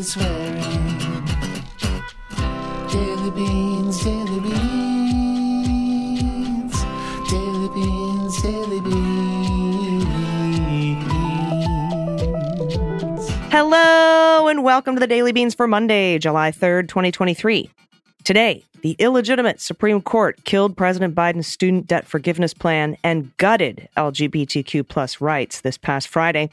With swearing. Daily beans, daily beans, daily beans, daily beans. Hello and welcome to the Daily Beans for Monday, July 3rd, 2023. Today, the illegitimate Supreme Court killed President Biden's student debt forgiveness plan and gutted LGBTQ plus rights this past Friday.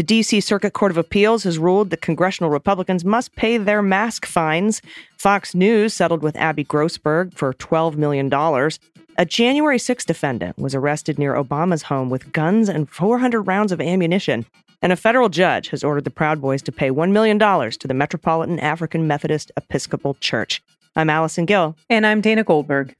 The D.C. Circuit Court of Appeals has ruled that congressional Republicans must pay their mask fines. Fox News settled with Abby Grossberg for $12 million. A January 6 defendant was arrested near Obama's home with guns and 400 rounds of ammunition. And a federal judge has ordered the Proud Boys to pay $1 million to the Metropolitan African Methodist Episcopal Church. I'm Allison Gill. And I'm Dana Goldberg.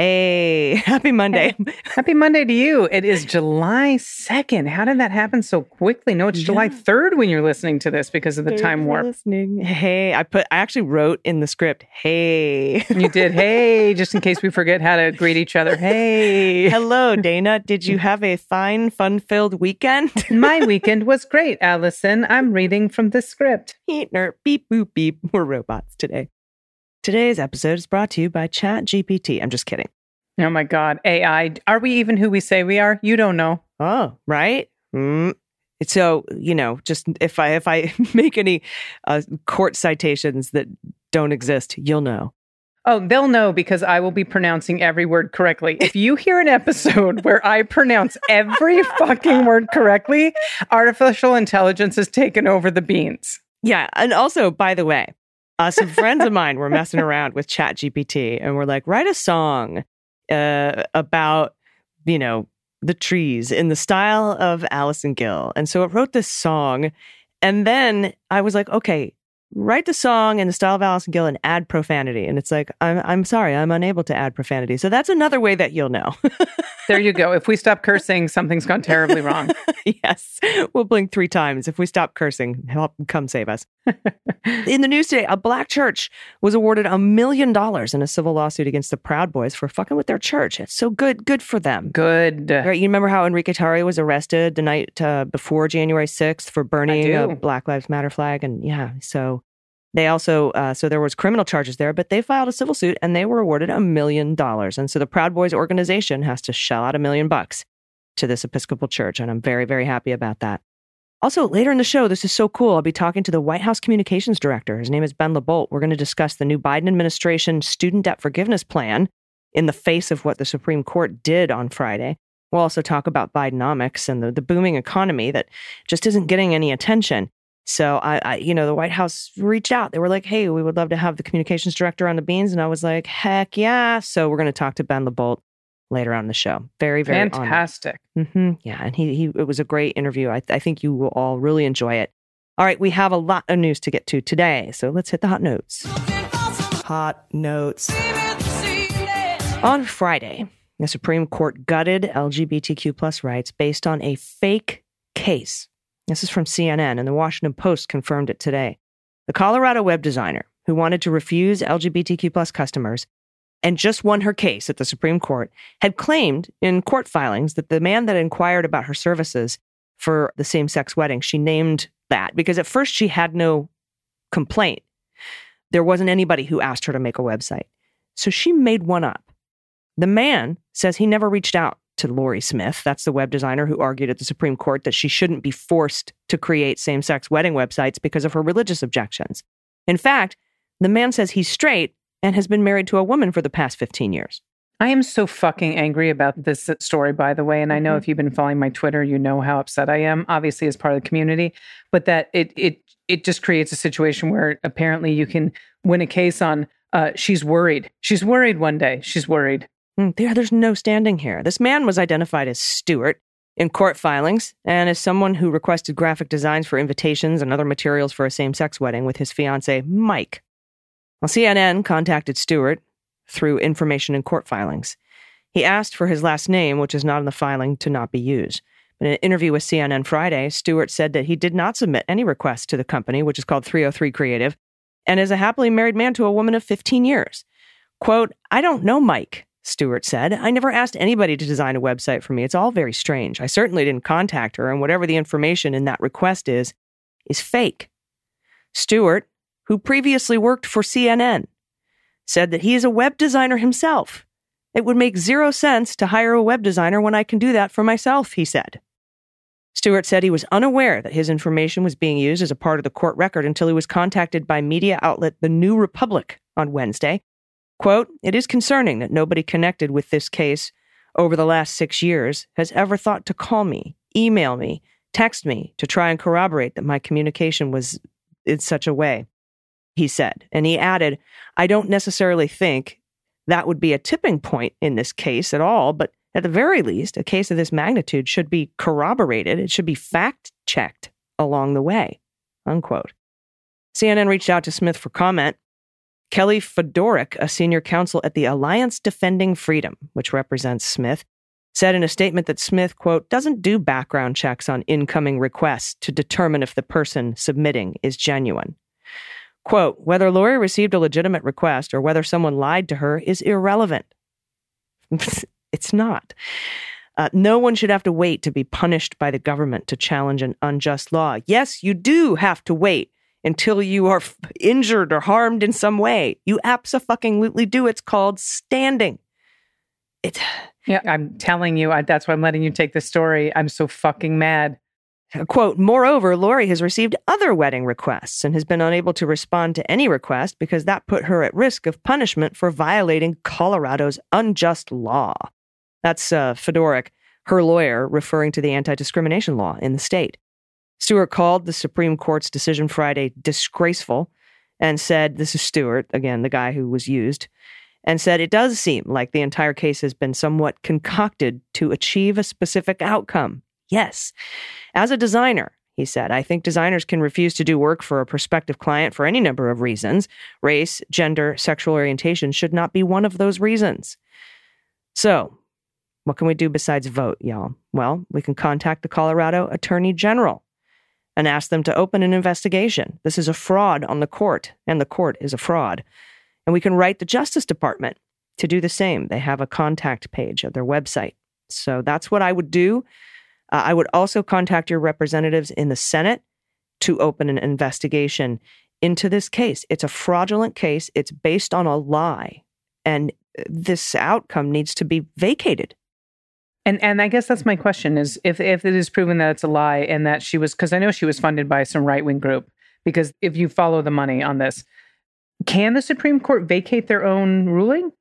Hey, happy Monday. Happy Monday to you. It is July 2nd. How did that happen so quickly? No, it's yeah. July 3rd when you're listening to this because of the Third time warp. Listening. Hey, I put I actually wrote in the script, hey. You did, hey, just in case we forget how to greet each other. Hey. Hello, Dana. Did you have a fine, fun-filled weekend? My weekend was great, Allison. I'm reading from the script. Beep, beep, boop, beep. We're robots today. Today's episode is brought to you by ChatGPT. I'm just kidding. Oh my God. AI. Are we even who we say we are? You don't know. Oh, right. Mm. So, you know, just if I if I make any uh, court citations that don't exist, you'll know. Oh, they'll know because I will be pronouncing every word correctly. If you hear an episode where I pronounce every fucking word correctly, artificial intelligence has taken over the beans. Yeah. And also, by the way, uh, some friends of mine were messing around with Chat GPT and we're like, write a song uh, about, you know, the trees in the style of Allison Gill. And so it wrote this song. And then I was like, okay, write the song in the style of Allison Gill and add profanity. And it's like, I'm, I'm sorry, I'm unable to add profanity. So that's another way that you'll know. there you go. If we stop cursing, something's gone terribly wrong. yes. We'll blink three times. If we stop cursing, help come save us. in the news today, a black church was awarded a million dollars in a civil lawsuit against the Proud Boys for fucking with their church. It's so good. Good for them. Good. Right. You remember how Enrique Tarrio was arrested the night uh, before January 6th for burning a Black Lives Matter flag? And yeah, so they also, uh, so there was criminal charges there, but they filed a civil suit and they were awarded a million dollars. And so the Proud Boys organization has to shell out a million bucks to this Episcopal church. And I'm very, very happy about that. Also, later in the show, this is so cool. I'll be talking to the White House communications director. His name is Ben LaBolt. We're going to discuss the new Biden administration student debt forgiveness plan in the face of what the Supreme Court did on Friday. We'll also talk about Bidenomics and the, the booming economy that just isn't getting any attention. So I, I, you know, the White House reached out. They were like, "Hey, we would love to have the communications director on the beans," and I was like, "Heck yeah!" So we're going to talk to Ben LaBolt later on the show. Very, very fantastic. Mm-hmm. Yeah, and he, he, it was a great interview. I, I think you will all really enjoy it. All right, we have a lot of news to get to today, so let's hit the hot notes. Hot notes. On Friday, the Supreme Court gutted LGBTQ plus rights based on a fake case this is from CNN, and the Washington Post confirmed it today. The Colorado web designer who wanted to refuse LGBTQ plus customers and just won her case at the Supreme Court had claimed in court filings that the man that inquired about her services for the same sex wedding, she named that because at first she had no complaint. There wasn't anybody who asked her to make a website. So she made one up. The man says he never reached out to Lorie Smith. That's the web designer who argued at the Supreme Court that she shouldn't be forced to create same sex wedding websites because of her religious objections. In fact, the man says he's straight and has been married to a woman for the past 15 years. I am so fucking angry about this story, by the way. And I know Mhm. if you've been following my Twitter, you know how upset I am, obviously as part of the community. But that it it it just creates a situation where apparently you can win a case on uh, she's worried. She's worried one day. She's worried. Hmm, there, there's no standing here. This man was identified as Stewart in court filings and as someone who requested graphic designs for invitations and other materials for a same sex wedding with his fiancee, Mike. Well, CNN contacted Stewart through information in court filings. He asked for his last name, which is not in the filing, to not be used. In an interview with CNN Friday, Stewart said that he did not submit any requests to the company, which is called 303 Creative, and is a happily married man to a woman of 15 years. Quote, I don't know Mike, Stewart said. I never asked anybody to design a website for me. It's all very strange. I certainly didn't contact her, and whatever the information in that request is, is fake. Stewart, who previously worked for CNN, said that he is a web designer himself. It would make zero sense to hire a web designer when I can do that for myself, he said. Stewart said he was unaware that his information was being used as a part of the court record until he was contacted by media outlet The New Republic on Wednesday. Quote, It is concerning that nobody connected with this case over the last six years has ever thought to call me, email me, text me to try and corroborate that my communication was in such a way, he said. And he added, I don't necessarily think that would be a tipping point in this case at all, but at the very least, a case of this magnitude should be corroborated. It should be fact checked along the way. Unquote. CNN reached out to Smith for comment. Kellie Fiedorek, a senior counsel at the Alliance Defending Freedom, which represents Smith, said in a statement that Smith, quote, doesn't do background checks on incoming requests to determine if the person submitting is genuine. Quote, whether Lorie received a legitimate request or whether someone lied to her is irrelevant. it's not. Uh, no one should have to wait to be punished by the government to challenge an unjust law. Yes, you do have to wait until you are f- injured or harmed in some way. You absolutely do. It's called standing. It, Yeah, I'm telling you, I, that's why I'm letting you take the story. I'm so fucking mad. Quote, moreover, Lorie has received other wedding requests and has been unable to respond to any request because that put her at risk of punishment for violating Colorado's unjust law. That's uh, Fiedorek, her lawyer, referring to the anti discrimination law in the state. Stewart called the Supreme Court's decision Friday disgraceful and said, This is Stewart, again, the guy who was used, and said it does seem like the entire case has been somewhat concocted to achieve a specific outcome. Yes. As a designer, he said, I think designers can refuse to do work for a prospective client for any number of reasons. Race, gender, sexual orientation should not be one of those reasons. So, what can we do besides vote, y'all? Well, we can contact the Colorado Attorney General and ask them to open an investigation. This is a fraud on the court, and the court is a fraud. And we can write the Justice Department to do the same. They have a contact page of their website. So that's what I would do. Uh, I would also contact your representatives in the Senate to open an investigation into this case. It's a fraudulent case, it's based on a lie, and this outcome needs to be vacated. And and I guess that's my question is if if it is proven that it's a lie and that she was because I know she was funded by some right wing group because if you follow the money on this, can the Supreme Court vacate their own ruling?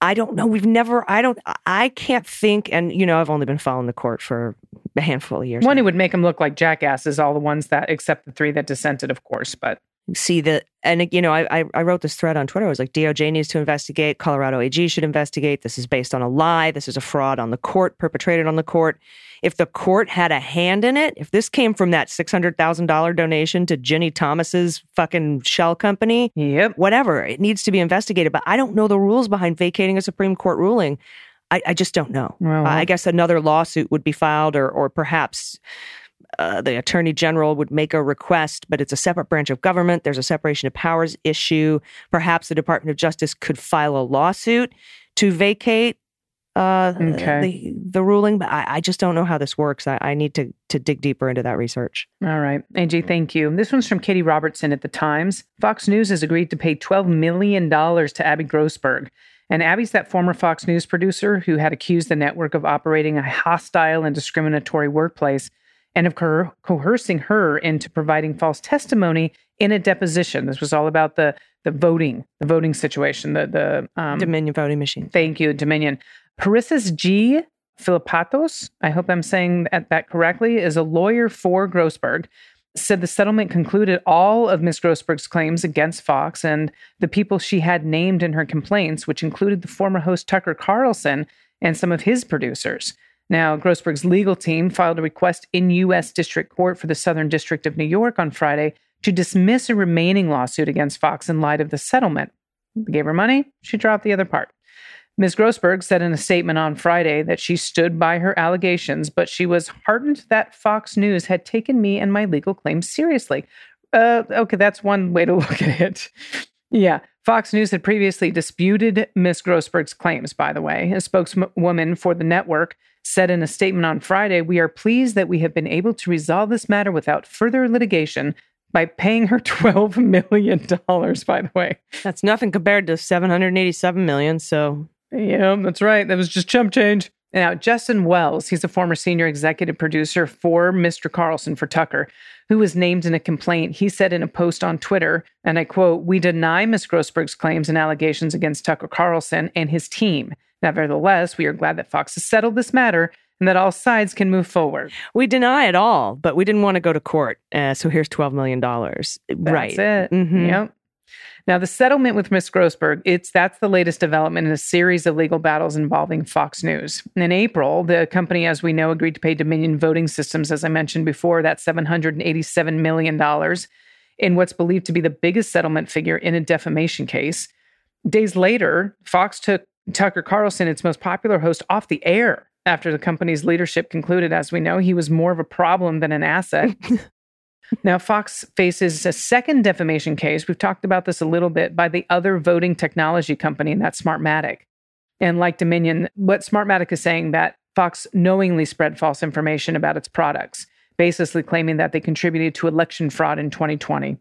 I don't know. We've never, I don't, I can't think, and you know, I've only been following the court for a handful of years. One, now. it would make them look like jackasses, all the ones that, except the three that dissented, of course. But see the and you know I, I I wrote this thread on Twitter. I was like DOJ needs to investigate. Colorado AG should investigate. This is based on a lie. This is a fraud on the court, perpetrated on the court. If the court had a hand in it, if this came from that six hundred thousand dollar donation to Ginny Thomas's fucking shell company, yep, whatever, it needs to be investigated. But I don't know the rules behind vacating a Supreme Court ruling. I, I just don't know. Well, I guess another lawsuit would be filed, or or perhaps uh, the attorney general would make a request, but it's a separate branch of government. There's a separation of powers issue. Perhaps the Department of Justice could file a lawsuit to vacate uh, Okay. the the ruling. But I, I just don't know how this works. I, I need to to dig deeper into that research. All right. AG, thank you. This one's from Katie Robertson at The Times. Fox News has agreed to pay $12 million to Abby Grossberg And Abby's that former Fox News producer who had accused the network of operating a hostile and discriminatory workplace and of co- coercing her into providing false testimony in a deposition. This was all about the the voting, the voting situation, the the um, Dominion voting machine. Thank you, Dominion. Parisis G. Filippatos, I hope I'm saying that, that correctly, is a lawyer for Grossberg. Said the settlement concluded all of Ms. Grossberg's claims against Fox and the people she had named in her complaints, which included the former host Tucker Carlson and some of his producers. Now, Grossberg's legal team filed a request in U.S. District Court for the Southern District of New York on Friday to dismiss a remaining lawsuit against Fox in light of the settlement. They gave her money, she dropped the other part. Ms. Grossberg said in a statement on Friday that she stood by her allegations, but she was heartened that Fox News had taken me and my legal claims seriously. Uh, okay, that's one way to look at it. Yeah, Fox News had previously disputed Ms. Grossberg's claims, by the way. A spokeswoman for the network said in a statement on Friday We are pleased that we have been able to resolve this matter without further litigation by paying her $12 million, by the way. That's nothing compared to 787 million, So yeah, that's right. That was just chump change. Now, Justin Wells, he's a former senior executive producer for Mr. Carlson for Tucker, who was named in a complaint. He said in a post on Twitter, and I quote, We deny Ms. Grossberg's claims and allegations against Tucker Carlson and his team. Nevertheless, we are glad that Fox has settled this matter and that all sides can move forward. We deny it all, but we didn't want to go to court. Uh, so here's $12 million. That's right. it. Mhm. Yep. Now, the settlement with Miss Grossberg, it's that's the latest development in a series of legal battles involving Fox News. In April, the company, as we know, agreed to pay Dominion Voting Systems, as I mentioned before, that $787 million in what's believed to be the biggest settlement figure in a defamation case. Days later, Fox took Tucker Carlson, its most popular host, off the air after the company's leadership concluded, as we know, he was more of a problem than an asset. now, Fox faces a second defamation case. We've talked about this a little bit by the other voting technology company, and that's Smartmatic. And like Dominion, what Smartmatic is saying that Fox knowingly spread false information about its products, basically claiming that they contributed to election fraud in 2020.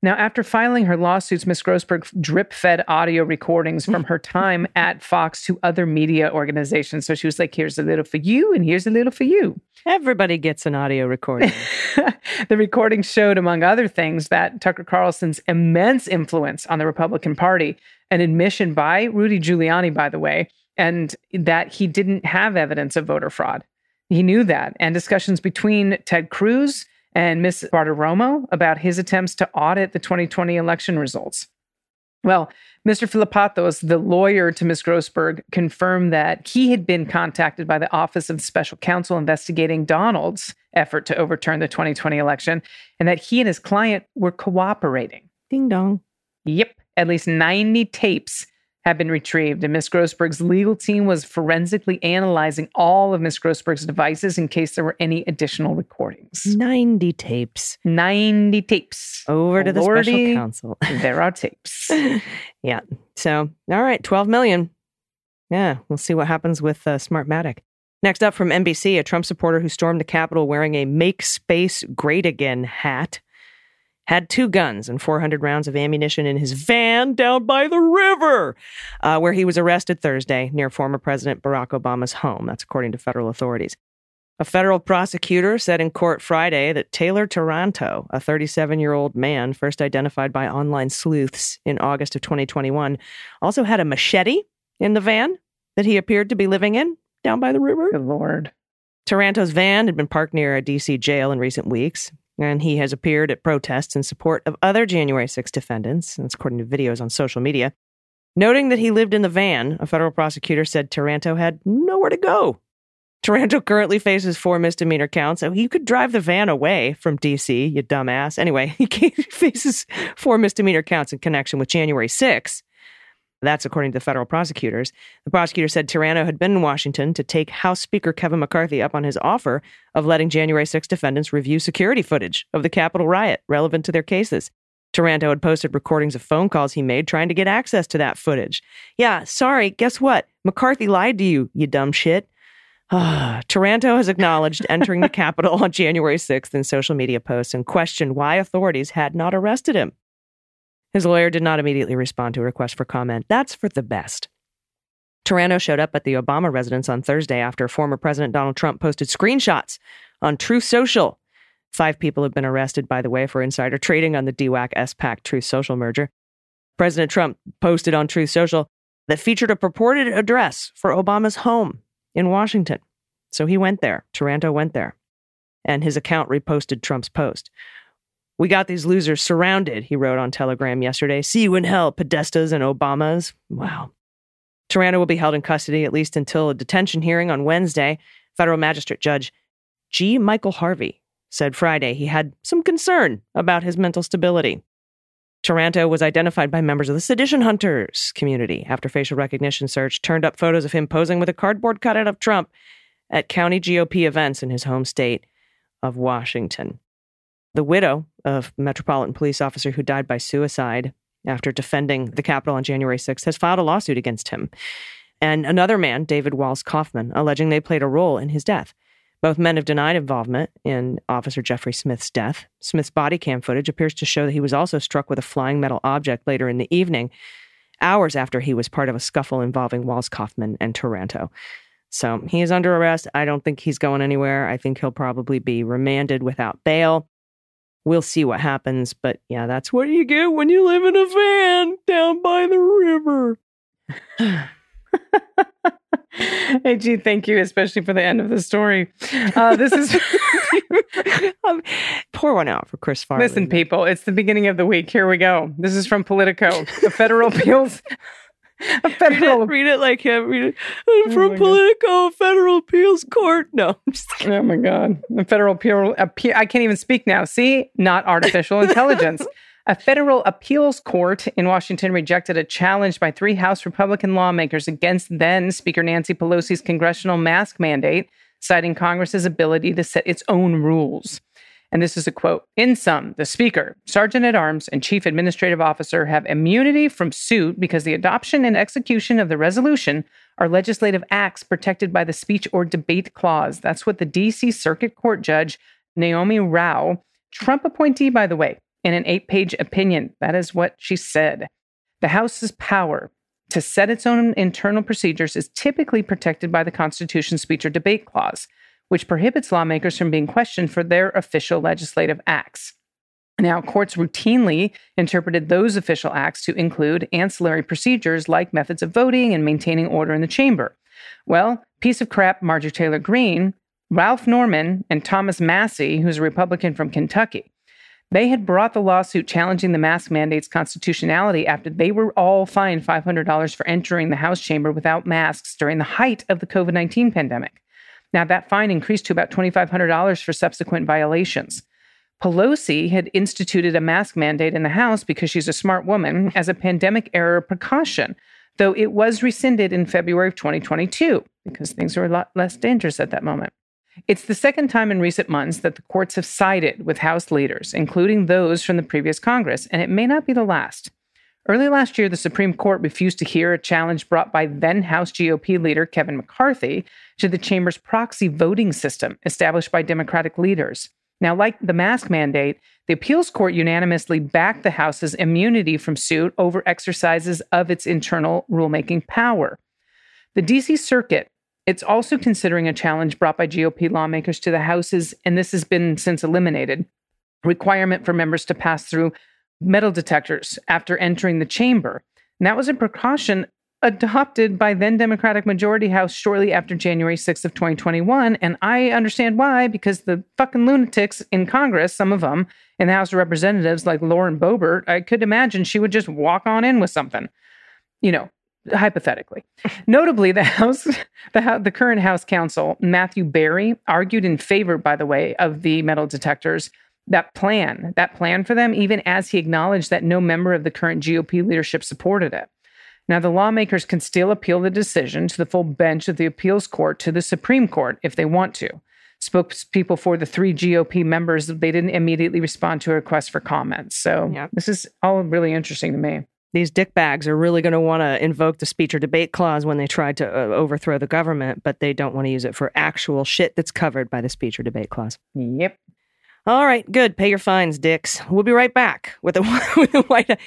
Now, after filing her lawsuits, Ms. Grossberg drip fed audio recordings from her time at Fox to other media organizations. So she was like, here's a little for you, and here's a little for you. Everybody gets an audio recording. the recording showed, among other things, that Tucker Carlson's immense influence on the Republican Party, an admission by Rudy Giuliani, by the way, and that he didn't have evidence of voter fraud. He knew that. And discussions between Ted Cruz and Miss Bartiromo about his attempts to audit the 2020 election results. Well, Mr. Filippatos, the lawyer to Ms. Grossberg, confirmed that he had been contacted by the Office of Special Counsel investigating Donald's effort to overturn the 2020 election and that he and his client were cooperating. Ding dong. Yep, at least 90 tapes have been retrieved, and Ms. Grossberg's legal team was forensically analyzing all of Ms. Grossberg's devices in case there were any additional recordings. 90 tapes. 90 tapes. Over to the special counsel. there are tapes. yeah. So, all right, 12 million. Yeah, we'll see what happens with uh, Smartmatic. Next up from NBC, a Trump supporter who stormed the Capitol wearing a Make Space Great Again hat had two guns and 400 rounds of ammunition in his van down by the river, uh, where he was arrested Thursday near former President Barack Obama's home. That's according to federal authorities. A federal prosecutor said in court Friday that Taylor Taranto, a 37 year old man first identified by online sleuths in August of 2021, also had a machete in the van that he appeared to be living in down by the river. Good Lord. Taranto's van had been parked near a D.C. jail in recent weeks, and he has appeared at protests in support of other January 6 defendants, that's according to videos on social media. Noting that he lived in the van, a federal prosecutor said Taranto had nowhere to go. Taranto currently faces four misdemeanor counts, so he could drive the van away from D.C., you dumbass. Anyway, he faces four misdemeanor counts in connection with January 6. That's according to federal prosecutors. The prosecutor said Taranto had been in Washington to take House Speaker Kevin McCarthy up on his offer of letting January 6 defendants review security footage of the Capitol riot relevant to their cases. Taranto had posted recordings of phone calls he made trying to get access to that footage. Yeah, sorry, guess what? McCarthy lied to you, you dumb shit. Taranto has acknowledged entering the Capitol on January 6th in social media posts and questioned why authorities had not arrested him. His lawyer did not immediately respond to a request for comment. That's for the best. Taranto showed up at the Obama residence on Thursday after former President Donald Trump posted screenshots on Truth Social. Five people have been arrested, by the way, for insider trading on the DWAC SPAC Truth Social merger. President Trump posted on Truth Social that featured a purported address for Obama's home in Washington. So he went there. Taranto went there. And his account reposted Trump's post. We got these losers surrounded, he wrote on Telegram yesterday. See you in hell, Podestas and Obamas. Wow. Taranto will be held in custody at least until a detention hearing on Wednesday. Federal Magistrate Judge G. Michael Harvey said Friday he had some concern about his mental stability. Taranto was identified by members of the Sedition Hunters community after facial recognition search turned up photos of him posing with a cardboard cutout of Trump at county GOP events in his home state of Washington. The widow of Metropolitan Police officer who died by suicide after defending the Capitol on January 6th has filed a lawsuit against him. And another man, David Walls Kaufman, alleging they played a role in his death. Both men have denied involvement in Officer Jeffrey Smith's death. Smith's body cam footage appears to show that he was also struck with a flying metal object later in the evening, hours after he was part of a scuffle involving Walls Kaufman and Taranto. So he is under arrest. I don't think he's going anywhere. I think he'll probably be remanded without bail. We'll see what happens. But yeah, that's what you get when you live in a van down by the river. hey, G, thank you, especially for the end of the story. Uh, this is um, pour one out for Chris Farley. Listen, people, it's the beginning of the week. Here we go. This is from Politico. The federal appeals. A federal read it, read it like him. Read it oh from Politico, God. federal appeals court. No, oh my god, the federal appeal, appeal. I can't even speak now. See, not artificial intelligence. A federal appeals court in Washington rejected a challenge by three House Republican lawmakers against then Speaker Nancy Pelosi's congressional mask mandate, citing Congress's ability to set its own rules. And this is a quote In sum, the Speaker, Sergeant at Arms, and Chief Administrative Officer have immunity from suit because the adoption and execution of the resolution are legislative acts protected by the speech or debate clause. That's what the D.C. Circuit Court Judge Naomi Rao, Trump appointee, by the way, in an eight page opinion. That is what she said. The House's power to set its own internal procedures is typically protected by the Constitution's speech or debate clause, which prohibits lawmakers from being questioned for their official legislative acts. Now, courts routinely interpreted those official acts to include ancillary procedures like methods of voting and maintaining order in the chamber. Well, piece of crap Marjorie Taylor Greene, Ralph Norman, and Thomas Massie, who's a Republican from Kentucky, they had brought the lawsuit challenging the mask mandate's constitutionality after they were all fined $500 for entering the House chamber without masks during the height of the COVID 19 pandemic. Now, that fine increased to about $2,500 for subsequent violations. Pelosi had instituted a mask mandate in the House because she's a smart woman as a pandemic era precaution, though it was rescinded in February of 2022 because things were a lot less dangerous at that moment. It's the second time in recent months that the courts have sided with House leaders, including those from the previous Congress, and it may not be the last. Early last year, the Supreme Court refused to hear a challenge brought by then House GOP leader Kevin McCarthy to the chamber's proxy voting system established by Democratic leaders. Now, like the mask mandate, the appeals court unanimously backed the House's immunity from suit over exercises of its internal rulemaking power. The DC Circuit it's also considering a challenge brought by GOP lawmakers to the House's, and this has been since eliminated, requirement for members to pass through metal detectors after entering the chamber. And that was a precaution adopted by then Democratic majority House shortly after January 6th of 2021. And I understand why, because the fucking lunatics in Congress, some of them in the House of Representatives, like Lauren Boebert, I could imagine she would just walk on in with something. You know, hypothetically. Notably, the House, the, the current House counsel, Matthew Berry, argued in favor, by the way, of the metal detectors. That plan, that plan for them, even as he acknowledged that no member of the current GOP leadership supported it. Now, the lawmakers can still appeal the decision to the full bench of the appeals court to the Supreme Court if they want to. Spokespeople for the three GOP members, they didn't immediately respond to a request for comments. So, yep. this is all really interesting to me these dickbags are really going to want to invoke the speech or debate clause when they try to uh, overthrow the government, but they don't want to use it for actual shit that's covered by the speech or debate clause. Yep. All right, good. Pay your fines, dicks. We'll be right back with the, with the White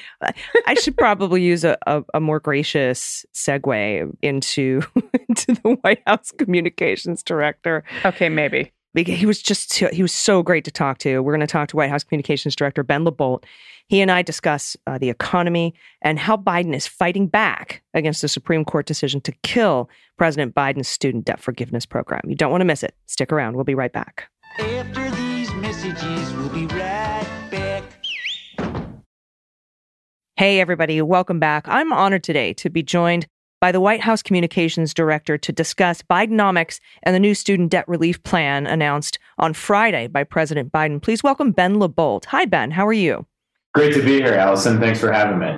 I should probably use a, a, a, more gracious segue into, into the White House communications director. Okay, maybe. He was just, he was so great to talk to. We're going to talk to White House communications director Ben LaBolt. He and I discuss uh, the economy and how Biden is fighting back against the Supreme Court decision to kill President Biden's student debt forgiveness program. You don't want to miss it. Stick around. We'll be right back. After these messages, we'll be right back. Hey, everybody, welcome back. I'm honored today to be joined by the White House Communications Director to discuss Bidenomics and the new student debt relief plan announced on Friday by President Biden. Please welcome Ben LaBolt. Hi, Ben. How are you? Great to be here, Allison. Thanks for having me.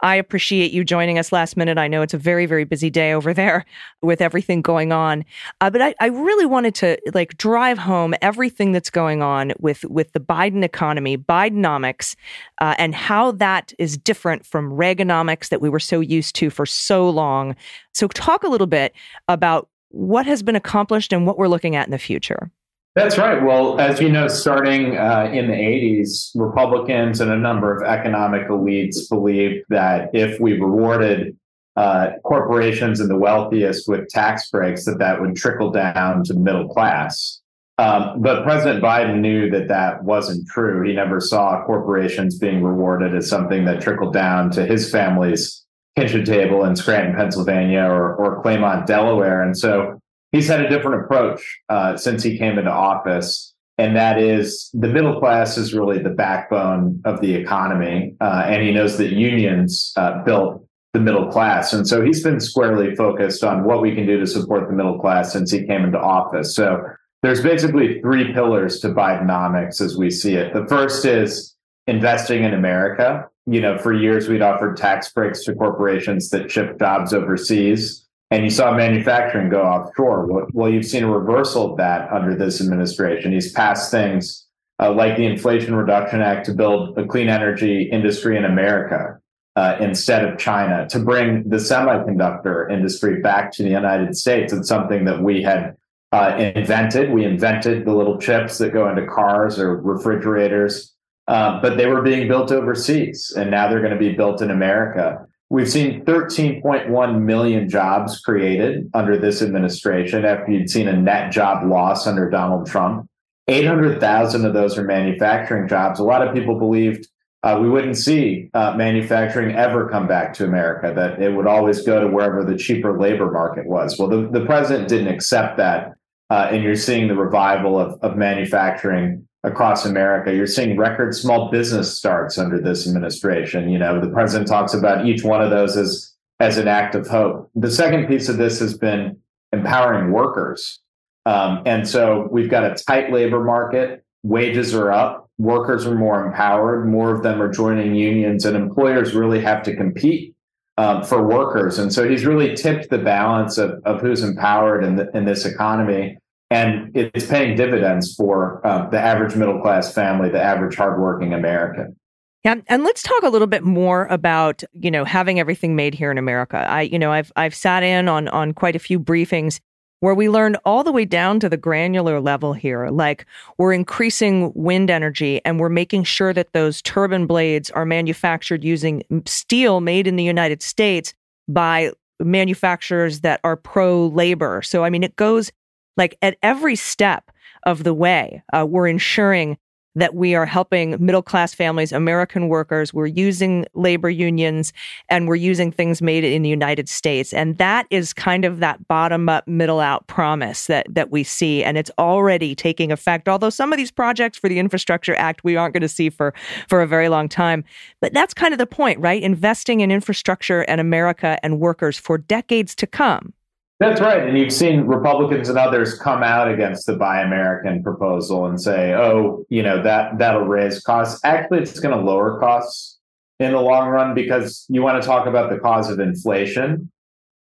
I appreciate you joining us last minute. I know it's a very, very busy day over there with everything going on. Uh, but I, I, really wanted to like drive home everything that's going on with, with the Biden economy, Bidenomics, uh, and how that is different from Reaganomics that we were so used to for so long. So talk a little bit about what has been accomplished and what we're looking at in the future. That's right. Well, as you know, starting uh, in the 80s, Republicans and a number of economic elites believed that if we rewarded uh, corporations and the wealthiest with tax breaks, that that would trickle down to the middle class. Um, but President Biden knew that that wasn't true. He never saw corporations being rewarded as something that trickled down to his family's kitchen table in Scranton, Pennsylvania, or, or Claymont, Delaware. And so he's had a different approach uh, since he came into office. And that is the middle class is really the backbone of the economy. Uh, and he knows that unions uh, built the middle class. And so he's been squarely focused on what we can do to support the middle class since he came into office. So there's basically three pillars to Bidenomics as we see it. The first is investing in America. You know, for years we'd offered tax breaks to corporations that ship jobs overseas and you saw manufacturing go offshore. Well, you've seen a reversal of that under this administration. He's passed things uh, like the Inflation Reduction Act to build a clean energy industry in America uh, instead of China, to bring the semiconductor industry back to the United States. It's something that we had uh, invented. We invented the little chips that go into cars or refrigerators, uh, but they were being built overseas, and now they're going to be built in America. We've seen 13.1 million jobs created under this administration after you'd seen a net job loss under Donald Trump. 800,000 of those are manufacturing jobs. A lot of people believed uh, we wouldn't see uh, manufacturing ever come back to America, that it would always go to wherever the cheaper labor market was. Well, the, the president didn't accept that. Uh, and you're seeing the revival of, of manufacturing across America. You're seeing record small business starts under this administration. You know, the president talks about each one of those as as an act of hope. The second piece of this has been empowering workers. Um, and so we've got a tight labor market. Wages are up. Workers are more empowered. More of them are joining unions, and employers really have to compete um, for workers. And so he's really tipped the balance of, of who's empowered in, the, in this economy and it's paying dividends for uh, the average middle class family, the average hardworking American. Yeah, and let's talk a little bit more about you know having everything made here in America. I you know I've I've sat in on on quite a few briefings where we learned all the way down to the granular level here. Like we're increasing wind energy and we're making sure that those turbine blades are manufactured using steel made in the United States by manufacturers that are pro labor. So I mean it goes like at every step of the way, uh, we're ensuring that we are helping middle class families, American workers. We're using labor unions and we're using things made in the United States. And that is kind of that bottom up, middle out promise that, that we see. And it's already taking effect. Although some of these projects for the Infrastructure Act, we aren't going to see for, for a very long time. But that's kind of the point, right? Investing in infrastructure and America and workers for decades to come. That's right. And you've seen Republicans and others come out against the Buy American proposal and say, oh, you know, that that'll raise costs. Actually, it's going to lower costs in the long run because you want to talk about the cause of inflation.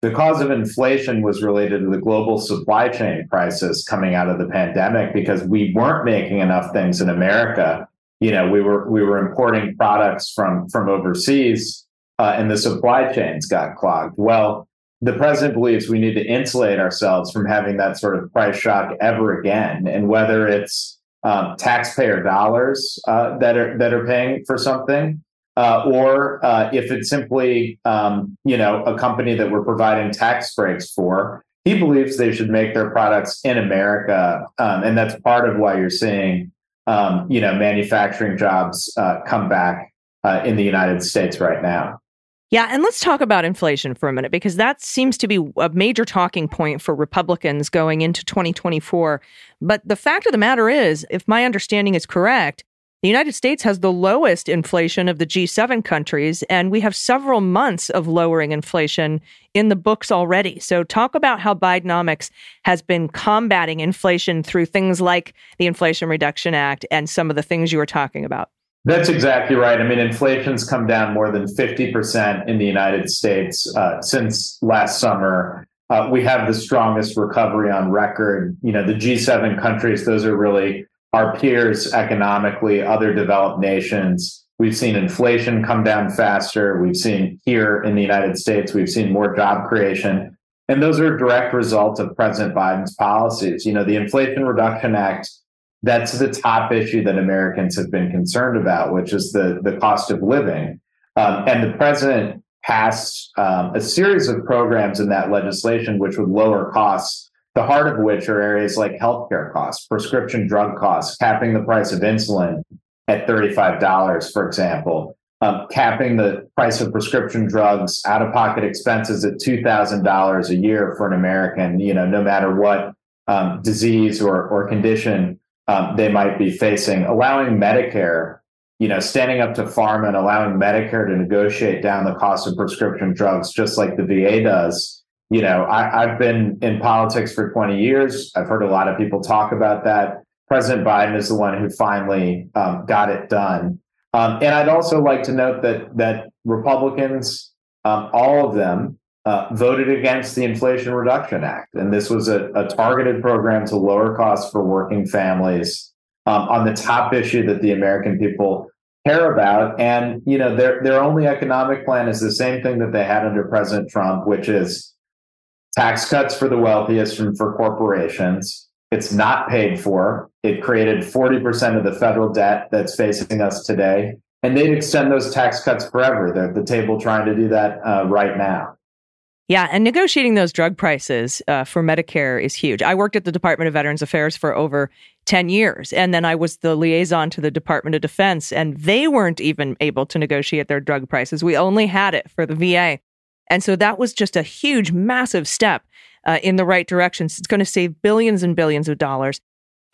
The cause of inflation was related to the global supply chain crisis coming out of the pandemic because we weren't making enough things in America. You know, we were we were importing products from from overseas, uh, and the supply chains got clogged. Well, the president believes we need to insulate ourselves from having that sort of price shock ever again. And whether it's um, taxpayer dollars uh, that are that are paying for something, uh, or uh, if it's simply um, you know a company that we're providing tax breaks for. He believes they should make their products in America, um, and that's part of why you're seeing um, you know manufacturing jobs uh, come back uh, in the United States right now. Yeah, and let's talk about inflation for a minute because that seems to be a major talking point for Republicans going into 2024. But the fact of the matter is, if my understanding is correct, the United States has the lowest inflation of the G7 countries, and we have several months of lowering inflation in the books already. So, talk about how Bidenomics has been combating inflation through things like the Inflation Reduction Act and some of the things you were talking about. That's exactly right. I mean, inflation's come down more than 50% in the United States uh, since last summer. Uh, we have the strongest recovery on record. You know, the G7 countries, those are really our peers economically, other developed nations. We've seen inflation come down faster. We've seen here in the United States, we've seen more job creation. And those are direct results of President Biden's policies. You know, the Inflation Reduction Act that's the top issue that Americans have been concerned about, which is the, the cost of living. Um, and the president passed um, a series of programs in that legislation which would lower costs, the heart of which are areas like healthcare costs, prescription drug costs, capping the price of insulin at $35, for example, um, capping the price of prescription drugs, out of pocket expenses at $2,000 a year for an American, you know, no matter what um, disease or, or condition um, they might be facing. Allowing Medicare, you know, standing up to pharma and allowing Medicare to negotiate down the cost of prescription drugs, just like the VA does. You know, I, I've been in politics for 20 years. I've heard a lot of people talk about that. President Biden is the one who finally um, got it done. Um, and I'd also like to note that that Republicans, um, all of them, uh, voted against the Inflation Reduction Act. And this was a, a targeted program to lower costs for working families um, on the top issue that the American people care about. And, you know, their, their only economic plan is the same thing that they had under President Trump, which is tax cuts for the wealthiest and for corporations. It's not paid for. It created 40% of the federal debt that's facing us today. And they'd extend those tax cuts forever. They're at the table trying to do that uh, right now. Yeah, and negotiating those drug prices uh, for Medicare is huge. I worked at the Department of Veterans Affairs for over 10 years, and then I was the liaison to the Department of Defense, and they weren't even able to negotiate their drug prices. We only had it for the VA. And so that was just a huge, massive step uh, in the right direction. So It's going to save billions and billions of dollars.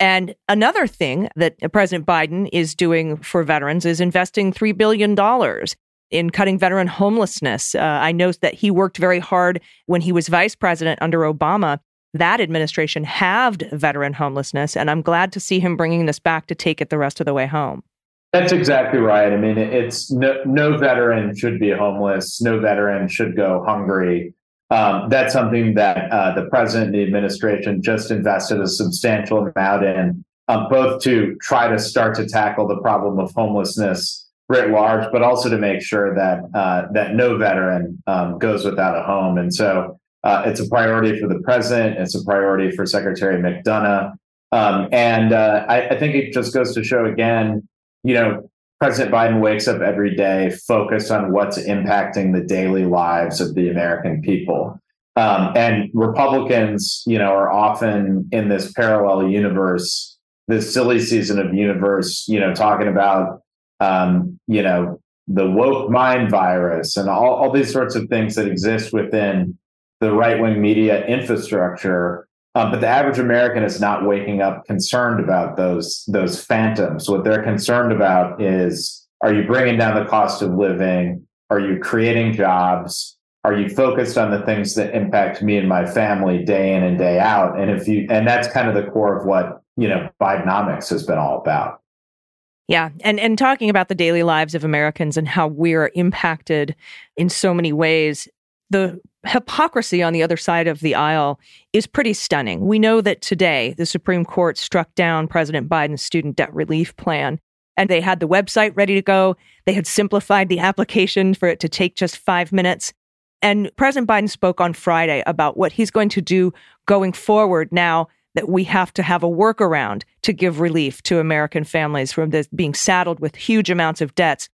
And another thing that President Biden is doing for veterans is investing $3 billion in cutting veteran homelessness. Uh, I know that he worked very hard when he was vice president under Obama. That administration halved veteran homelessness, and I'm glad to see him bringing this back to take it the rest of the way home. That's exactly right. I mean, it's no, no veteran should be homeless. No veteran should go hungry. Um, that's something that uh, the president and the administration just invested a substantial amount in, um, both to try to start to tackle the problem of homelessness writ large, but also to make sure that uh, that no veteran um, goes without a home. And so uh, it's a priority for the president. It's a priority for Secretary McDonough. Um, and uh, I, I, think it just goes to show again, you know, President Biden wakes up every day focused on what's impacting the daily lives of the American people. Um, and Republicans, you know, are often in this parallel universe, this silly season of universe, you know, talking about um, you know, the woke mind virus and all, all these sorts of things that exist within the right wing media infrastructure. Um, but the average American is not waking up concerned about those those phantoms. What they're concerned about is: Are you bringing down the cost of living? Are you creating jobs? Are you focused on the things that impact me and my family day in and day out? And if you, and that's kind of the core of what you know Bidenomics has been all about. Yeah, and and talking about the daily lives of Americans and how we're impacted in so many ways, the hypocrisy on the other side of the aisle is pretty stunning. We know that today the Supreme Court struck down President Biden's student debt relief plan and they had the website ready to go. They had simplified the application for it to take just 5 minutes. And President Biden spoke on Friday about what he's going to do going forward now that we have to have a workaround to give relief to American families from this being saddled with huge amounts of debts,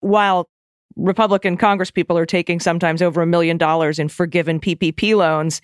while Republican congresspeople are taking sometimes over a million dollars in forgiven PPP loans,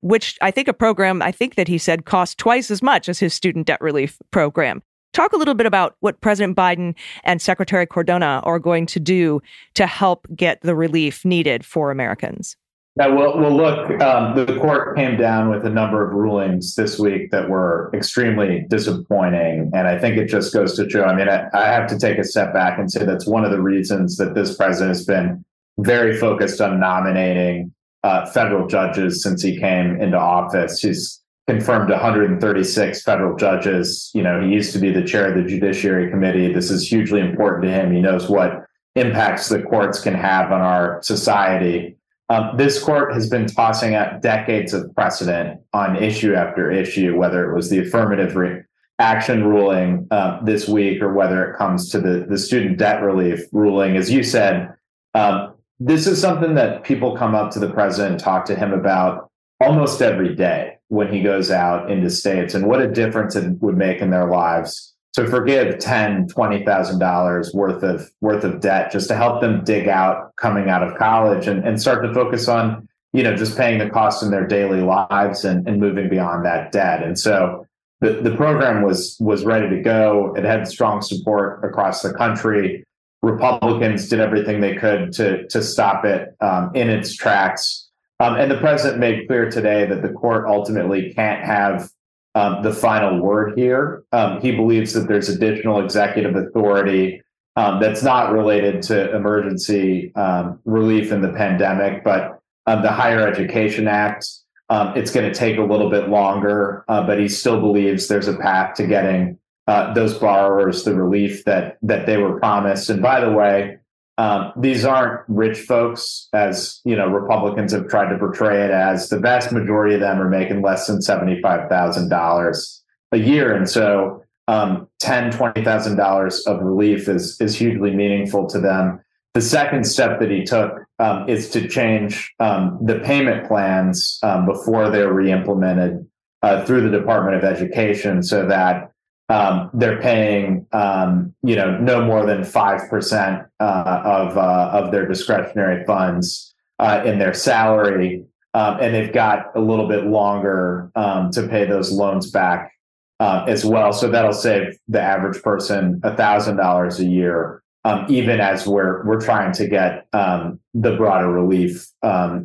which I think a program, I think that he said cost twice as much as his student debt relief program. Talk a little bit about what President Biden and Secretary Cardona are going to do to help get the relief needed for Americans. Yeah, well, well look, um, the court came down with a number of rulings this week that were extremely disappointing. And I think it just goes to show I mean, I, I have to take a step back and say that's one of the reasons that this president has been very focused on nominating uh, federal judges since he came into office. He's confirmed 136 federal judges. You know, he used to be the chair of the Judiciary Committee. This is hugely important to him. He knows what impacts the courts can have on our society. Um, this court has been tossing out decades of precedent on issue after issue, whether it was the affirmative re- action ruling uh, this week or whether it comes to the, the student debt relief ruling. As you said, um, this is something that people come up to the president and talk to him about almost every day when he goes out into states and what a difference it would make in their lives to forgive ten, twenty thousand dollars worth of worth of debt just to help them dig out coming out of college and, and start to focus on, you know, just paying the cost in their daily lives and, and moving beyond that debt. And so the, the program was was ready to go. It had strong support across the country. Republicans did everything they could to to stop it um, in its tracks. Um, and the president made clear today that the court ultimately can't have um, the final word here. Um, he believes that there's additional executive authority um, that's not related to emergency um, relief in the pandemic, but um, the Higher Education Act. it's going to take a little bit longer, uh, but he still believes there's a path to getting uh, those borrowers the relief that that they were promised. And by the way, um, these aren't rich folks, as you know, Republicans have tried to portray it as. The vast majority of them are making less than seventy-five thousand dollars a year, and so um, ten, twenty thousand dollars of relief is is hugely meaningful to them. The second step that he took um, is to change um, the payment plans um, before they're re-implemented uh, through the Department of Education, so that um, they're paying um, you know no more than five percent uh, of uh, of their discretionary funds uh, in their salary, um, and they've got a little bit longer um, to pay those loans back uh, as well. So that'll save the average person a thousand dollars a year, um, even as we're we're trying to get um, the broader relief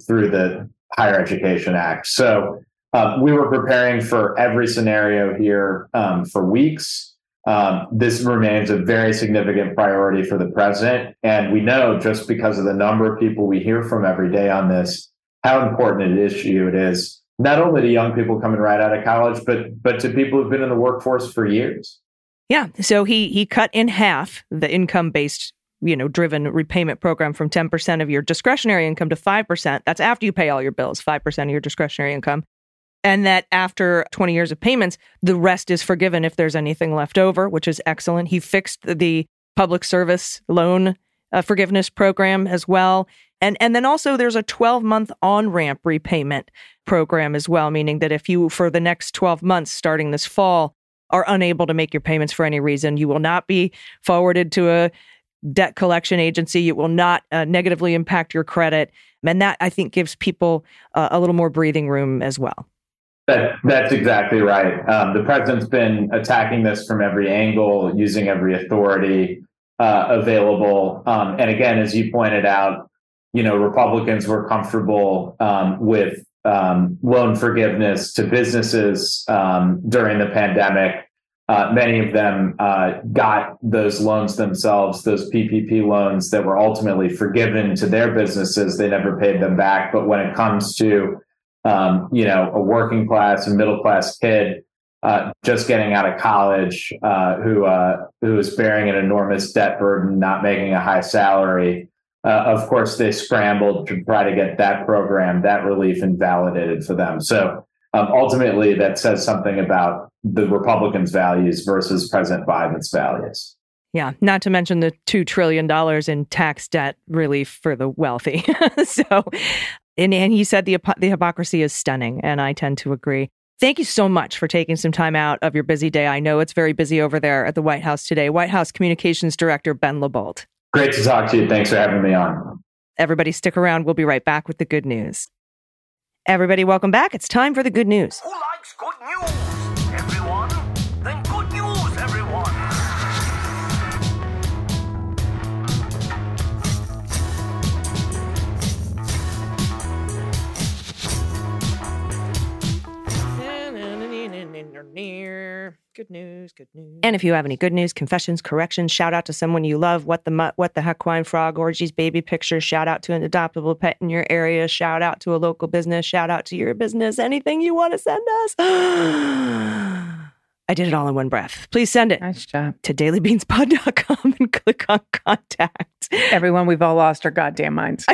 through the Higher Education Act. So um, we were preparing for every scenario here um, for weeks. Um, this remains a very significant priority for the president. And we know just because of the number of people we hear from every day on this, how important an issue it is, not only to young people coming right out of college, but but to people who've been in the workforce for years. Yeah. So he he cut in half the income based you know driven repayment program from 10% of your discretionary income to 5% that's after you pay all your bills 5% of your discretionary income and that after 20 years of payments, the rest is forgiven if there's anything left over, which is excellent. He fixed the public service loan uh, forgiveness program as well. And, and then also there's a 12 month on ramp repayment program as well, meaning that if you, for the next 12 months starting this fall, are unable to make your payments for any reason, you will not be forwarded to a debt collection agency. It will not uh, negatively impact your credit. And that, I think, gives people uh, a little more breathing room as well. That, that's exactly right. Um, the president's been attacking this from every angle, using every authority uh, available. Um, and again, as you pointed out, you know, Republicans were comfortable um, with um, loan forgiveness to businesses um, during the pandemic. Uh, many of them uh, got those loans themselves, those PPP loans that were ultimately forgiven to their businesses. They never paid them back. But when it comes to um, you know, a working class and middle class kid uh, just getting out of college uh, who uh, who is bearing an enormous debt burden, not making a high salary. Uh, of course, they scrambled to try to get that program, that relief, invalidated for them. So um, ultimately, that says something about the Republicans' values versus President Biden's values. Yeah, not to mention the $2 trillion in tax debt relief for the wealthy. so and, and he said the the hypocrisy is stunning, and I tend to agree. Thank you so much for taking some time out of your busy day. I know it's very busy over there at the White House today. White House Communications Director Ben LaBolt. Great to talk to you. Thanks for having me on. Everybody, stick around. We'll be right back with the good news. Everybody, welcome back. It's time for the good news. Who likes good news? Good news, good news. And if you have any good news, confessions, corrections, shout out to someone you love, what the mutt, what the heck wine frog, orgies, baby pictures, shout out to an adoptable pet in your area, shout out to a local business, shout out to your business, anything you want to send us. I did it all in one breath. Please send it Nice job. to dailybeanspod.com and click on contact. Everyone, we've all lost our goddamn minds.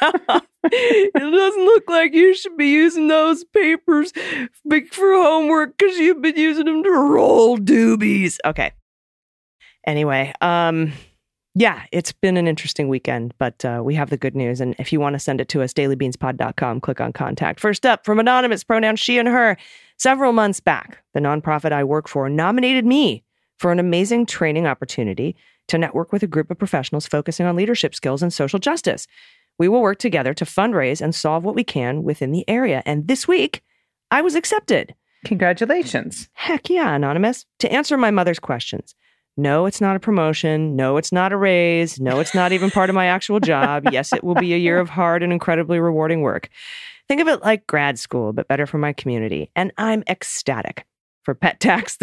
it doesn't look like you should be using those papers for homework because you've been using them to roll doobies. Okay. Anyway, um, yeah, it's been an interesting weekend, but uh, we have the good news. And if you want to send it to us, dailybeanspod.com, click on contact. First up, from Anonymous, pronoun she and her. Several months back, the nonprofit I work for nominated me for an amazing training opportunity to network with a group of professionals focusing on leadership skills and social justice. We will work together to fundraise and solve what we can within the area. And this week, I was accepted. Congratulations. Heck yeah, Anonymous. To answer my mother's questions. No, it's not a promotion. No, it's not a raise. No, it's not even part of my actual job. Yes, it will be a year of hard and incredibly rewarding work. Think of it like grad school, but better for my community. And I'm ecstatic. For pet tax,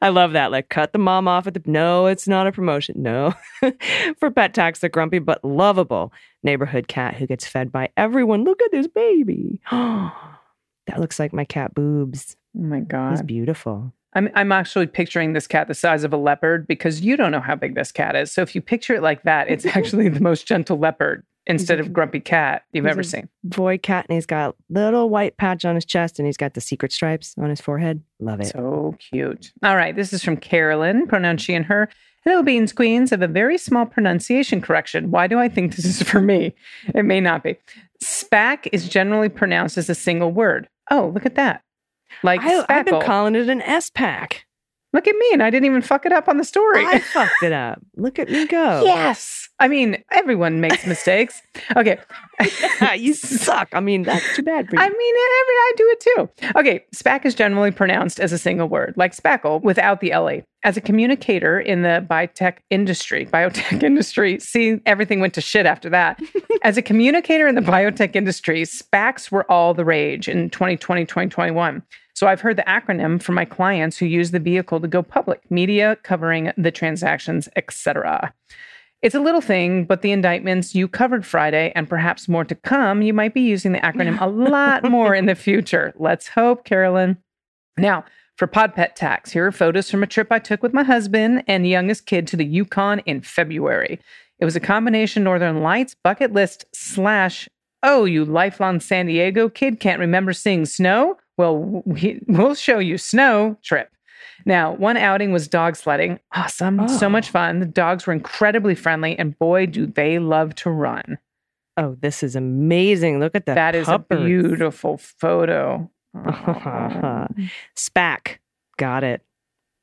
I love that. Like, cut the mom off at the. No, it's not a promotion. No. for pet tax, the grumpy but lovable neighborhood cat who gets fed by everyone. Look at this baby. that looks like my cat boobs. Oh my He's God. beautiful. I'm, I'm actually picturing this cat the size of a leopard because you don't know how big this cat is. So if you picture it like that, it's actually the most gentle leopard instead of mm-hmm. grumpy cat you've ever seen. boy cat and he's got a little white patch on his chest and he's got the secret stripes on his forehead. Love it. So cute. All right, this is from Carolyn, pronoun she and her. Hello, Beans Queens. I have a very small pronunciation correction. Why do I think this is for me? It may not be. SPAC is generally pronounced as a single word. Oh, look at that. Like I, I've been calling it an S pack. Look at me, and I didn't even fuck it up on the story. I fucked it up. Look at me go. yes. I mean, everyone makes mistakes. Okay. you suck. I mean, that's too bad for you. I mean, every I do it too. Okay, SPAC is generally pronounced as a single word, like spackle, without the LA. As a communicator in the biotech industry, biotech industry, see, everything went to shit after that. as a communicator in the biotech industry, SPACs were all the rage in 2020, 2021. So I've heard the acronym from my clients who use the vehicle to go public, media covering the transactions, etc. It's a little thing, but the indictments you covered Friday and perhaps more to come, you might be using the acronym a lot more in the future. Let's hope, Carolyn. Now, for Pod Pet Tax, here are photos from a trip I took with my husband and youngest kid to the Yukon in February. It was a combination Northern Lights bucket list slash, oh, you lifelong San Diego kid can't remember seeing snow? Well, we, we'll show you snow trip. Now, one outing was dog sledding. Awesome. So Oh. much fun. The dogs were incredibly friendly, and boy, do they love to run. oh, this is amazing. Look at that. that is a beautiful photo. SPAC. Got it.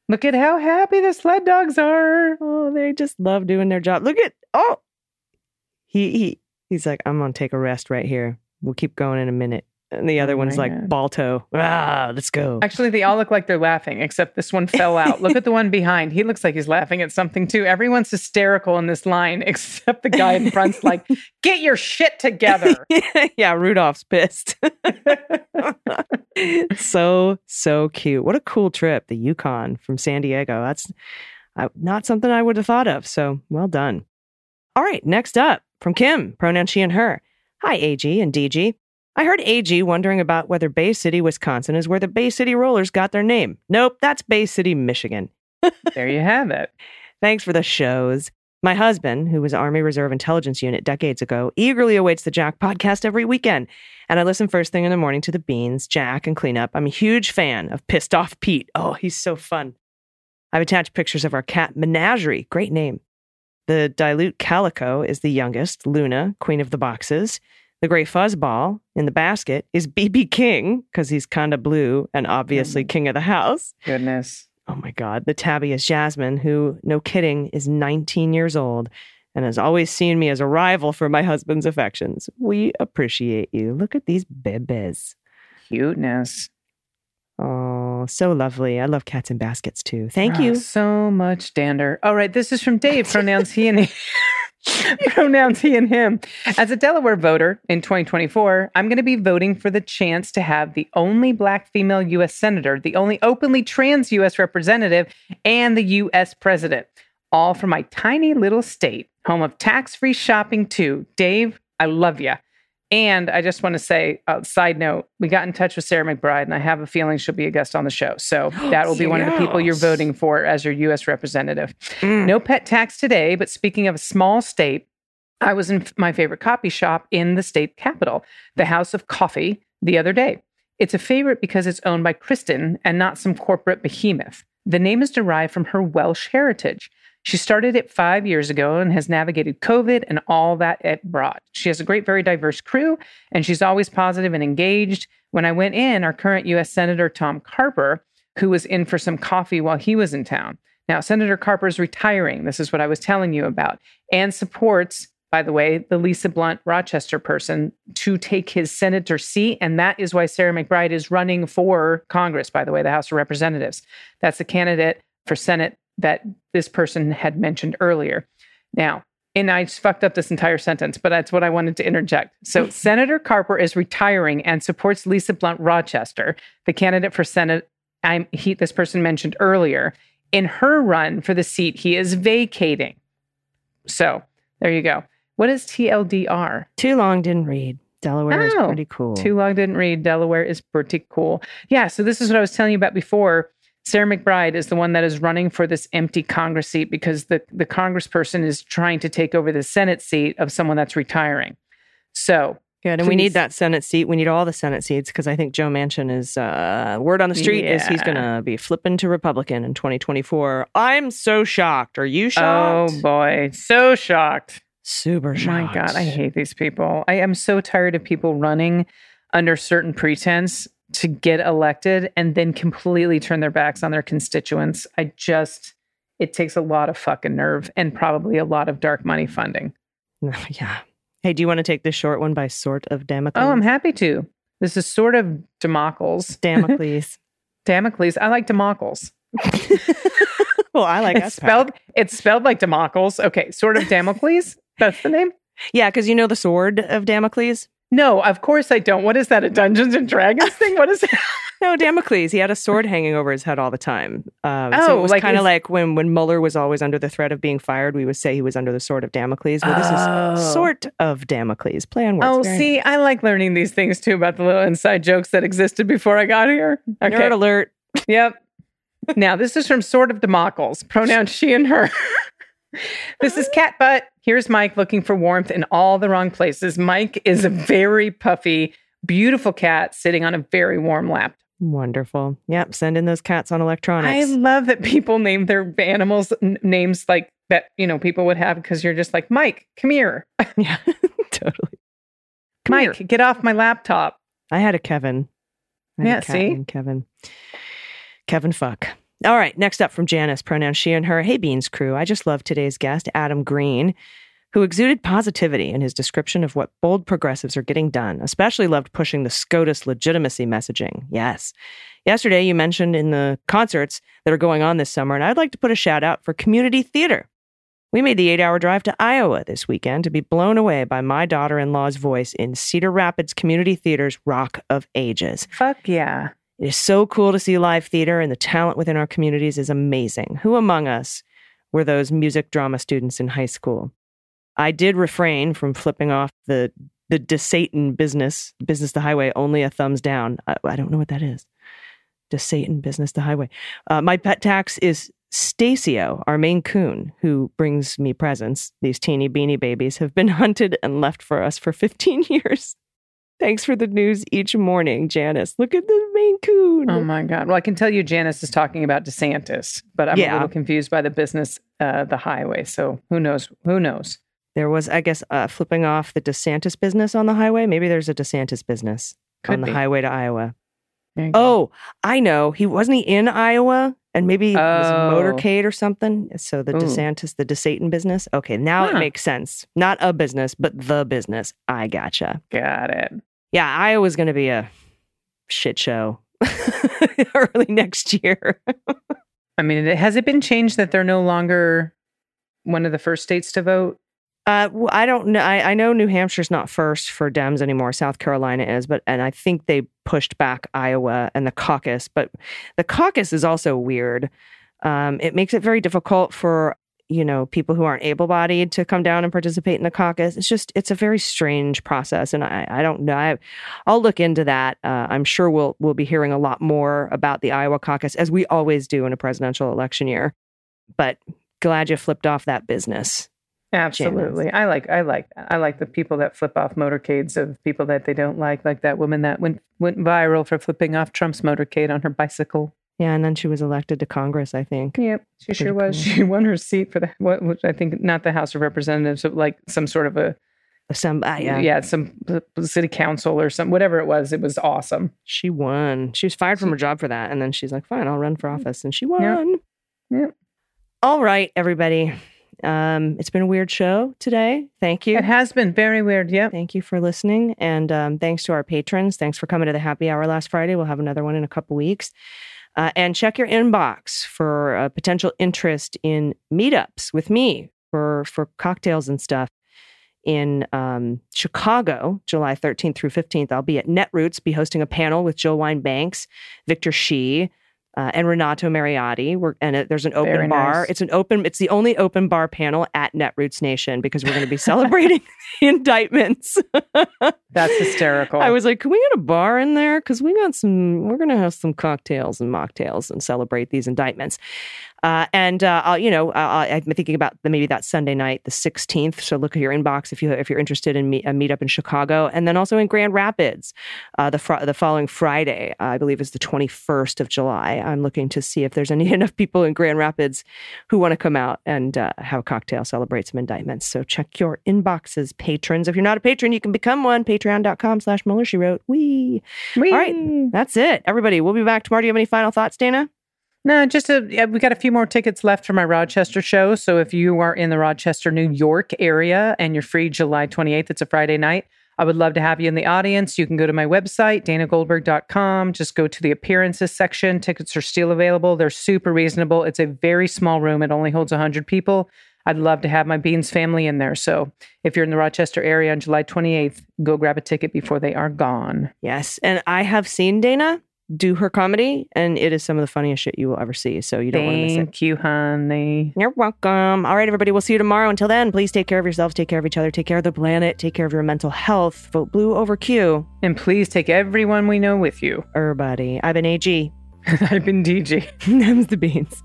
Look at how happy the sled dogs are. Oh, they just love doing their job. Look at oh, he he he's like, I'm gonna take a rest right here. We'll keep going in a minute. And the other Oh one's like God. Balto. Ah, let's go. Actually, they all look like they're laughing, except this one fell out. Look at the one behind. He looks like he's laughing at something too. Everyone's hysterical in this line, except the guy in front's like, get your shit together. yeah, Rudolph's pissed. so so cute. What a cool trip, the Yukon from San Diego. That's uh, not something I would have thought of. So well done. All right, next up from Kim, pronoun she and her. Hi, AG and DG. I heard AG wondering about whether Bay City, Wisconsin is where the Bay City Rollers got their name. Nope, that's Bay City, Michigan. there you have it. Thanks for the shows. My husband, who was Army Reserve Intelligence Unit decades ago, eagerly awaits the Jack podcast every weekend. And I listen first thing in the morning to the Beans, Jack, and Cleanup. I'm a huge fan of Pissed Off Pete. Oh, he's so fun. I've attached pictures of our cat Menagerie. Great name. The dilute calico is the youngest, Luna, queen of the boxes. The gray fuzzball in the basket is BB King because he's kind of blue and obviously king of the house. Goodness. Oh my God. The tabby is Jasmine, who, no kidding, is 19 years old and has always seen me as a rival for my husband's affections. We appreciate you. Look at these bebes. Cuteness. Oh, so lovely. I love cats in baskets too. Thank Ah, you. So much dander. All right, this is from Dave. Pronouns he and he. Pronouns he and him. As a Delaware voter in 2024, I'm going to be voting for the chance to have the only black female U.S. senator, the only openly trans U.S. representative, and the U.S. president, all from my tiny little state, home of tax free shopping, too. Dave, I love you. And I just want to say, uh, side note, we got in touch with Sarah McBride, and I have a feeling she'll be a guest on the show. So that will be one of the people you're voting for as your U.S. representative. Mm. No pet tax today, but speaking of a small state, I was in f- my favorite coffee shop in the state capital, the House of Coffee, the other day. It's a favorite because it's owned by Kristen and not some corporate behemoth. The name is derived from her Welsh heritage. She started it five years ago and has navigated COVID and all that it brought. She has a great, very diverse crew, and she's always positive and engaged. When I went in, our current U.S. Senator Tom Carper, who was in for some coffee while he was in town. Now, Senator Carper is retiring. This is what I was telling you about, and supports, by the way, the Lisa Blunt Rochester person to take his senator seat. And that is why Sarah McBride is running for Congress, by the way, the House of Representatives. That's the candidate for Senate that this person had mentioned earlier. Now, and I just fucked up this entire sentence, but that's what I wanted to interject. So, Senator Carper is retiring and supports Lisa Blunt Rochester, the candidate for Senate. I'm, he, this person mentioned earlier. In her run for the seat, he is vacating. So, there you go. What is TLDR? Too long didn't read. Delaware is Oh, pretty cool. Too long didn't read. Delaware is pretty cool. Yeah, so this is what I was telling you about before. Sarah McBride is the one that is running for this empty Congress seat because the, the congressperson is trying to take over the Senate seat of someone that's retiring. So, Good. And we need that Senate seat. We need all the Senate seats because I think Joe Manchin is, uh, word on the street is he's going to be flipping to Republican in 2024. I'm so shocked. Are you shocked? oh boy, so shocked. Super shocked. My God, I hate these people. I am so tired of people running under certain pretense to get elected and then completely turn their backs on their constituents. I just, it takes a lot of fucking nerve and probably a lot of dark money funding. yeah. Hey, do you want to take this short one by sort of Damocles? Oh, I'm happy to. This is sort of Damocles. Damocles. Damocles. I like Damocles. well, I like it's spelled. It's spelled like Damocles. Okay, sort of Damocles. That's the name. Yeah, because you know the sword of Damocles? No, of course I don't. What is that? A Dungeons and Dragons thing? What is it? No, Damocles. He had a sword hanging over his head all the time. Um, so Oh, it was like kind of like when when Mueller was always under the threat of being fired, we would say he was under the sword of Damocles. Well, this Oh. is sort of Damocles. Play on words. Oh, Very see, I like learning these things too about the little inside jokes that existed before I got here. nice. Okay. Nerd alert. Yep. now, this is from Sort of Damocles, Pronoun she and her. this is cat butt. Here's Mike looking for warmth in all the wrong places. Mike is a very puffy, beautiful cat sitting on a very warm lap. Wonderful. Yep. Send in those cats on electronics. I love that people name their animals n- names like that, you know, people would have because you're just like, Mike, come here. yeah, totally. Come Mike, here. get off my laptop. I had a Kevin. I had a Yeah, cat see? Kevin. Kevin fuck. All right, next up from Janice, pronouns she and her. Hey, Beans crew. I just love today's guest, Adam Green, who exuded positivity in his description of what bold progressives are getting done. Especially loved pushing the SCOTUS legitimacy messaging. Yes. Yesterday, you mentioned in the concerts that are going on this summer, and I'd like to put a shout out for community theater. We made the eight hour drive to Iowa this weekend to be blown away by my daughter in law's voice in Cedar Rapids Community Theater's Rock of Ages. Fuck yeah. It is so cool to see live theater, and the talent within our communities is amazing. Who among us were those music drama students in high school? I did refrain from flipping off the the DeSatan business, business the highway, only a thumbs down. I, I don't know what that is. DeSatan business the highway. Uh, my pet tax is Stacio, our Maine coon, who brings me presents. These teeny beanie babies have been hunted and left for us for 15 years. Thanks for the news each morning, Janice. Look at the Maine coon. Oh my God. Well, I can tell you Janice is talking about DeSantis, but I'm Yeah. a little confused by the business, uh, the highway. So who knows? Who knows? There was, I guess, uh, flipping off the DeSantis business on the highway. Maybe there's a DeSantis business Could on the highway to Iowa. You go. Oh, I know. He wasn't he in Iowa, and maybe it was Oh. motorcade or something. So the Ooh. DeSantis, the DeSatan business. Okay, now it makes sense. Not a business, but the business. I gotcha. got it. Yeah, Iowa's going to be a shit show early next year. I mean, has it been changed that they're no longer one of the first states to vote? Uh, well, I don't know. I, I know New Hampshire's not first for Dems anymore. South Carolina is, but and I think they pushed back Iowa and the caucus. But the caucus is also weird. Um, it makes it very difficult for you know people who aren't able-bodied to come down and participate in the caucus. It's just it's a very strange process, and I, I don't know. I, I'll look into that. Uh, I'm sure we'll we'll be hearing a lot more about the Iowa caucus as we always do in a presidential election year. But glad you flipped off that business. Absolutely. I like I like that. I like the people that flip off motorcades of people that they don't like, like that woman that went went viral for flipping off Trump's motorcade on her bicycle. Yeah, and then she was elected to Congress, I think. Yep, she sure was. cool. She won her seat for the what, which I think not the House of Representatives, but like some sort of a Some, uh, yeah. yeah, some p- city council or some whatever it was. It was awesome. she won. She was fired from her job for that, and then she's like, "Fine, I'll run for office," and she won. Mm. Yeah. All right, everybody. Um, it's been a weird show today. Thank you. It has been very weird. Yep. Thank you for listening, and um, thanks to our patrons. Thanks for coming to the happy hour last Friday. We'll have another one in a couple weeks. Uh, and check your inbox for uh, potential interest in meetups with me for for cocktails and stuff in um, Chicago, July 13th through 15th. I'll be at Netroots, be hosting a panel with Jill Wine Banks, Victor Shi, uh, and Renato Mariotti. We're, and it, there's an open Very bar. nice. It's an open. It's the only open bar panel at Netroots Nation because we're going to be celebrating indictments. That's hysterical. I was like, can we get a bar in there? Because we got some, we're going to have some cocktails and mocktails and celebrate these indictments. Uh, and uh, I'll, you know, uh, I'm thinking about the, maybe that Sunday night, the 16th. So look at your inbox if you if you're interested in meet, a meetup in Chicago, and then also in Grand Rapids, uh, the fr- the following Friday, I believe is the 21st of July. I'm looking to see if there's any enough people in Grand Rapids who want to come out and uh, have a cocktail, celebrate some indictments. So check your inboxes, patrons. If you're not a patron, you can become one. Patreon.com slash Mueller, she wrote. Wee. Whee! All right. That's it. Everybody, we'll be back tomorrow. Do you have any final thoughts, Dana? No, just a, yeah, we got a few more tickets left for my Rochester show. So if you are in the Rochester, New York area and you're free July 28th, it's a Friday night. I would love to have you in the audience. You can go to my website, danagoldberg.com. Just go to the appearances section. Tickets are still available. They're super reasonable. It's a very small room, it only holds 100 people. I'd love to have my Beans family in there. So if you're in the Rochester area on July 28th, go grab a ticket before they are gone. Yes. And I have seen Dana do her comedy, and it is some of the funniest shit you will ever see. So you don't want to miss it. Thank you, honey. You're welcome. All right, everybody. We'll see you tomorrow. Until then, please take care of yourselves, take care of each other, take care of the planet, take care of your mental health. Vote blue over Q. And please take everyone we know with you. Everybody. I've been AG. I've been DG. Them's the beans.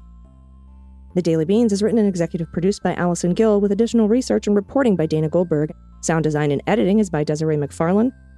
The Daily Beans is written and executive produced by Allison Gill with additional research and reporting by Dana Goldberg. Sound design and editing is by Desiree McFarlane,